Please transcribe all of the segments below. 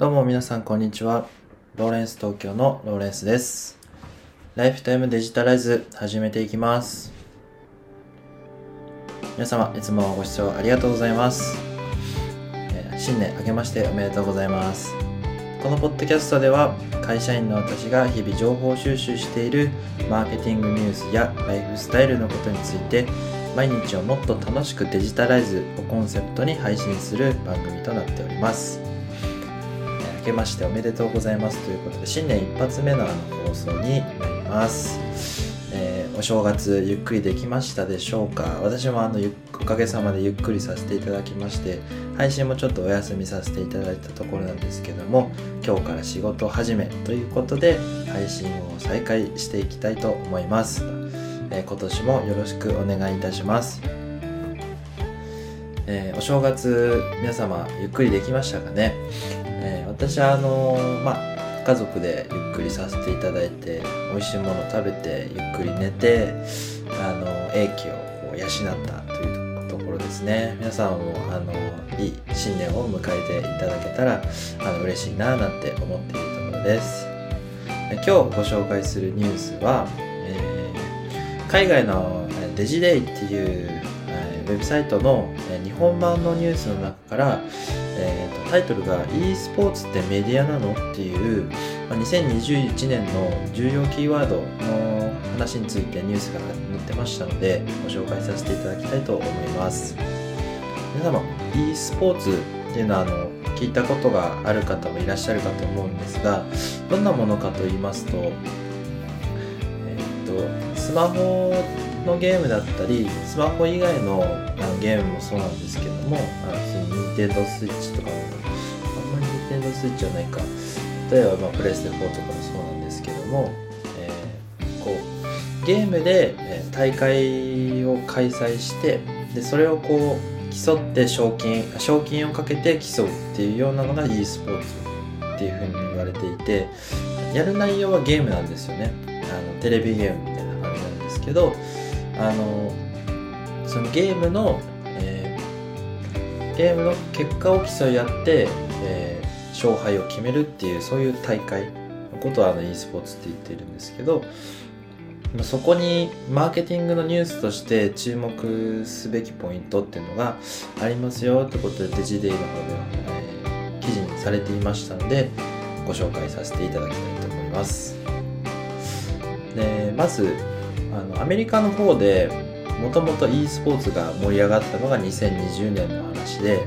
どうも皆さんこんにちは。ローレンス東京のローレンスです。ライフタイムデジタライズ始めていきます。皆様いつもご視聴ありがとうございます。え新年明けましておめでとうございます。このポッドキャストでは会社員の私が日々情報収集しているマーケティングニュースやライフスタイルのことについて毎日をもっと楽しくデジタライズをコンセプトに配信する番組となっております。明けましておめでとうございますということで新年一発目のあの放送になります、えーお正月ゆっくりできましたでしょうか？私もあのゆおかげさまでゆっくりさせていただきまして配信もちょっとお休みさせていただいたところなんですけども今日から仕事始めということで配信を再開していきたいと思います、えー今年もよろしくお願いいたします。えーお正月皆様ゆっくりできましたかね、えー私はあのーまあ家族でゆっくりさせていただいて美味しいもの食べてゆっくり寝てあの英気をこう養ったというところですね。皆さんもあのいい新年を迎えていただけたらあの嬉しいななんて思っているところです。今日ご紹介するニュースは、え海外のデジデイっていうウェブサイトの日本版のニュースの中から、えーとタイトルが e スポーツってメディアなのっていう、ま2021年の重要キーワードの話についてニュースが載ってましたのでご紹介させていただきたいと思います。皆様 e スポーツっていうのはあの聞いたことがある方もいらっしゃるかと思うんですがどんなものかと言いますとえーっとスマホのゲームだったりスマホ以外のあのゲームもそうなんですけどもあの任天堂スイッチとかもあんまり任天堂スイッチはないか。例えば、まあ、プレステ4とかもそうなんですけども、えーこうゲームで、えー大会を開催してでそれをこう競って賞金賞金をかけて競うっていうようなのが e スポーツっていうふうに言われていてやる内容はゲームなんですよね。あのテレビゲームみたいな感じなんですけどあのそのゲームの、えーゲームの結果を競い合って、えー勝敗を決めるっていうそういう大会のことをあの e スポーツって言ってるんですけどそこにマーケティングのニュースとして注目すべきポイントっていうのがありますよってことでデジデイの方では、えー記事にされていましたのでご紹介させていただきたいと思います。でまずあのアメリカの方でもともと e スポーツが盛り上がったのが2020年の話で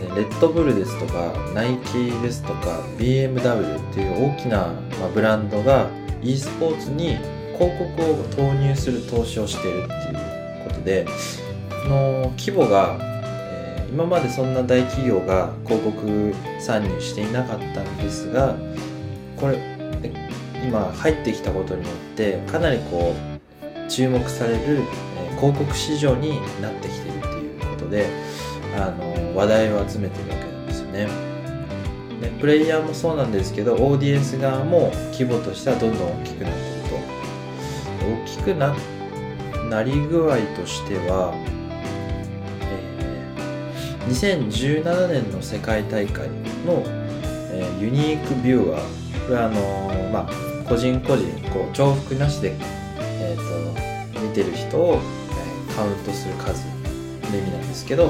でレッドブルですとかナイキですとか BMW っていう大きな、ま、ブランドが e スポーツに広告を投入する投資をしているっていうことでその規模が、え今までそんな大企業が広告参入していなかったんですがこれ今入ってきたことによってかなりこう注目される、広告市場になってきているっていうことであの話題を集めてるわけなんですよね。でプレイヤーもそうなんですけどオーディエンス側も規模としてはどんどん大きくなっていると。大きくななり具合としては、えー2017年の世界大会の、えーユニークビューアーこれはあのーまあ個人個人こう重複なしで、えー、と見てる人を、えカウントする数の意味なんですけど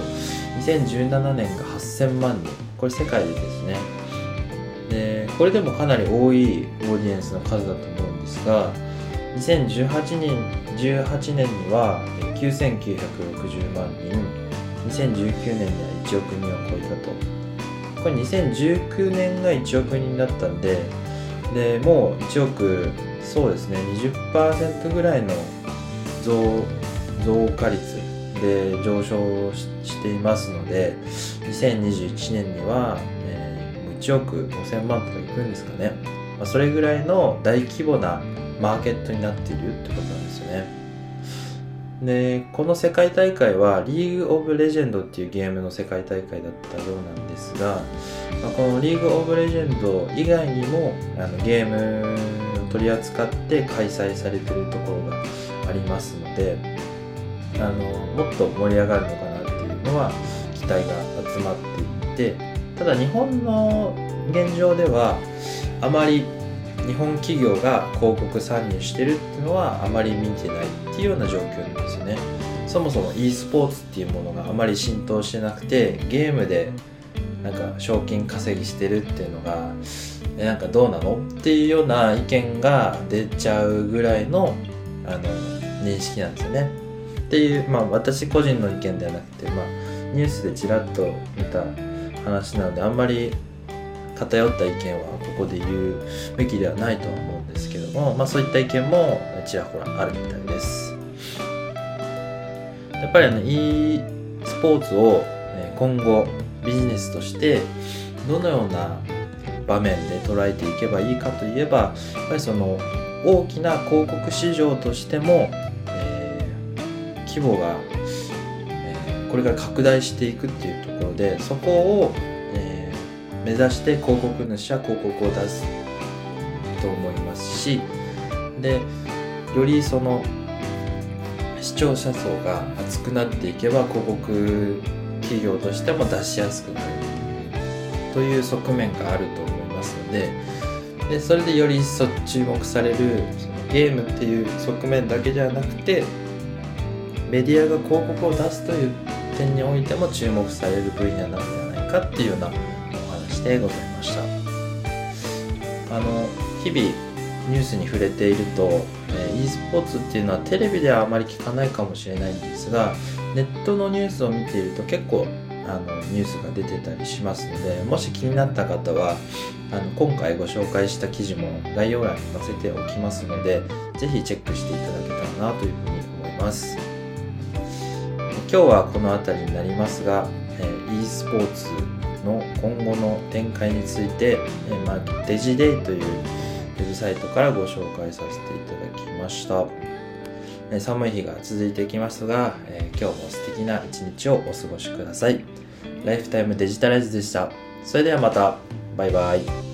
2017年が8000万人。これ世界でですね。でこれでもかなり多いオーディエンスの数だと思うんですが2018年18年には9960万人。2019年には1億人を超えたと。これ2019年が1億人だったんででもう1億そうですね。20%ぐらいの増増加率で上昇していますので2021年には、えー1億5000万とかいくんですかね、まあ、それぐらいの大規模なマーケットになっているってことなんですよね。でこの世界大会はリーグ・オブ・レジェンドっていうゲームの世界大会だったようなんですが、まあこのリーグ・オブ・レジェンド以外にもあのゲーム取り扱って開催されてるところがありますのであのもっと盛り上がるのかなっていうのは期待が集まっていてただ日本の現状ではあまり日本企業が広告参入してるっていうのはあまり見てないっていうような状況なんですよね。そもそも e スポーツっていうものがあまり浸透してなくてゲームでなんか賞金稼ぎしてるっていうのがなんかどうなの？っていうような意見が出ちゃうぐらいのあの認識なんですよね。っていうまあ私個人の意見ではなくてまあニュースでちらっと見た話なのであんまり偏った意見はここで言うべきではないと思うんですけども、まあ、そういった意見もちらほらあるみたいです。やっぱりあの e スポーツを今後ビジネスとしてどのような場面で捉えていけばいいかといえばやっぱりその大きな広告市場としても、えー、規模が、えー、これから拡大していくっていうところでそこを、えー、目指して広告主は広告を出すと思いますしでよりその視聴者層が厚くなっていけば広告企業としても出しやすくなる。という側面があると思いますのででそれでより一層注目されるそのゲームっていう側面だけじゃなくてメディアが広告を出すという点においても注目される分野なんではないかっていうようなお話でございました。あの日々ニュースに触れていると、え e スポーツっていうのはテレビではあまり聞かないかもしれないんですがネットのニュースを見ていると結構あのニュースが出てたりしますのでもし気になった方はあの今回ご紹介した記事も概要欄に載せておきますので是非チェックしていただけたらなというふうに思います今日はこの辺りになりますが、え e スポーツの今後の展開について、えまあ、デジデイというウェブサイトからご紹介させていただきました。寒い日が続いていきますが、え今日も素敵な一日をお過ごしください。ライフタイムデジタライズでした。それではまた。バイバイ。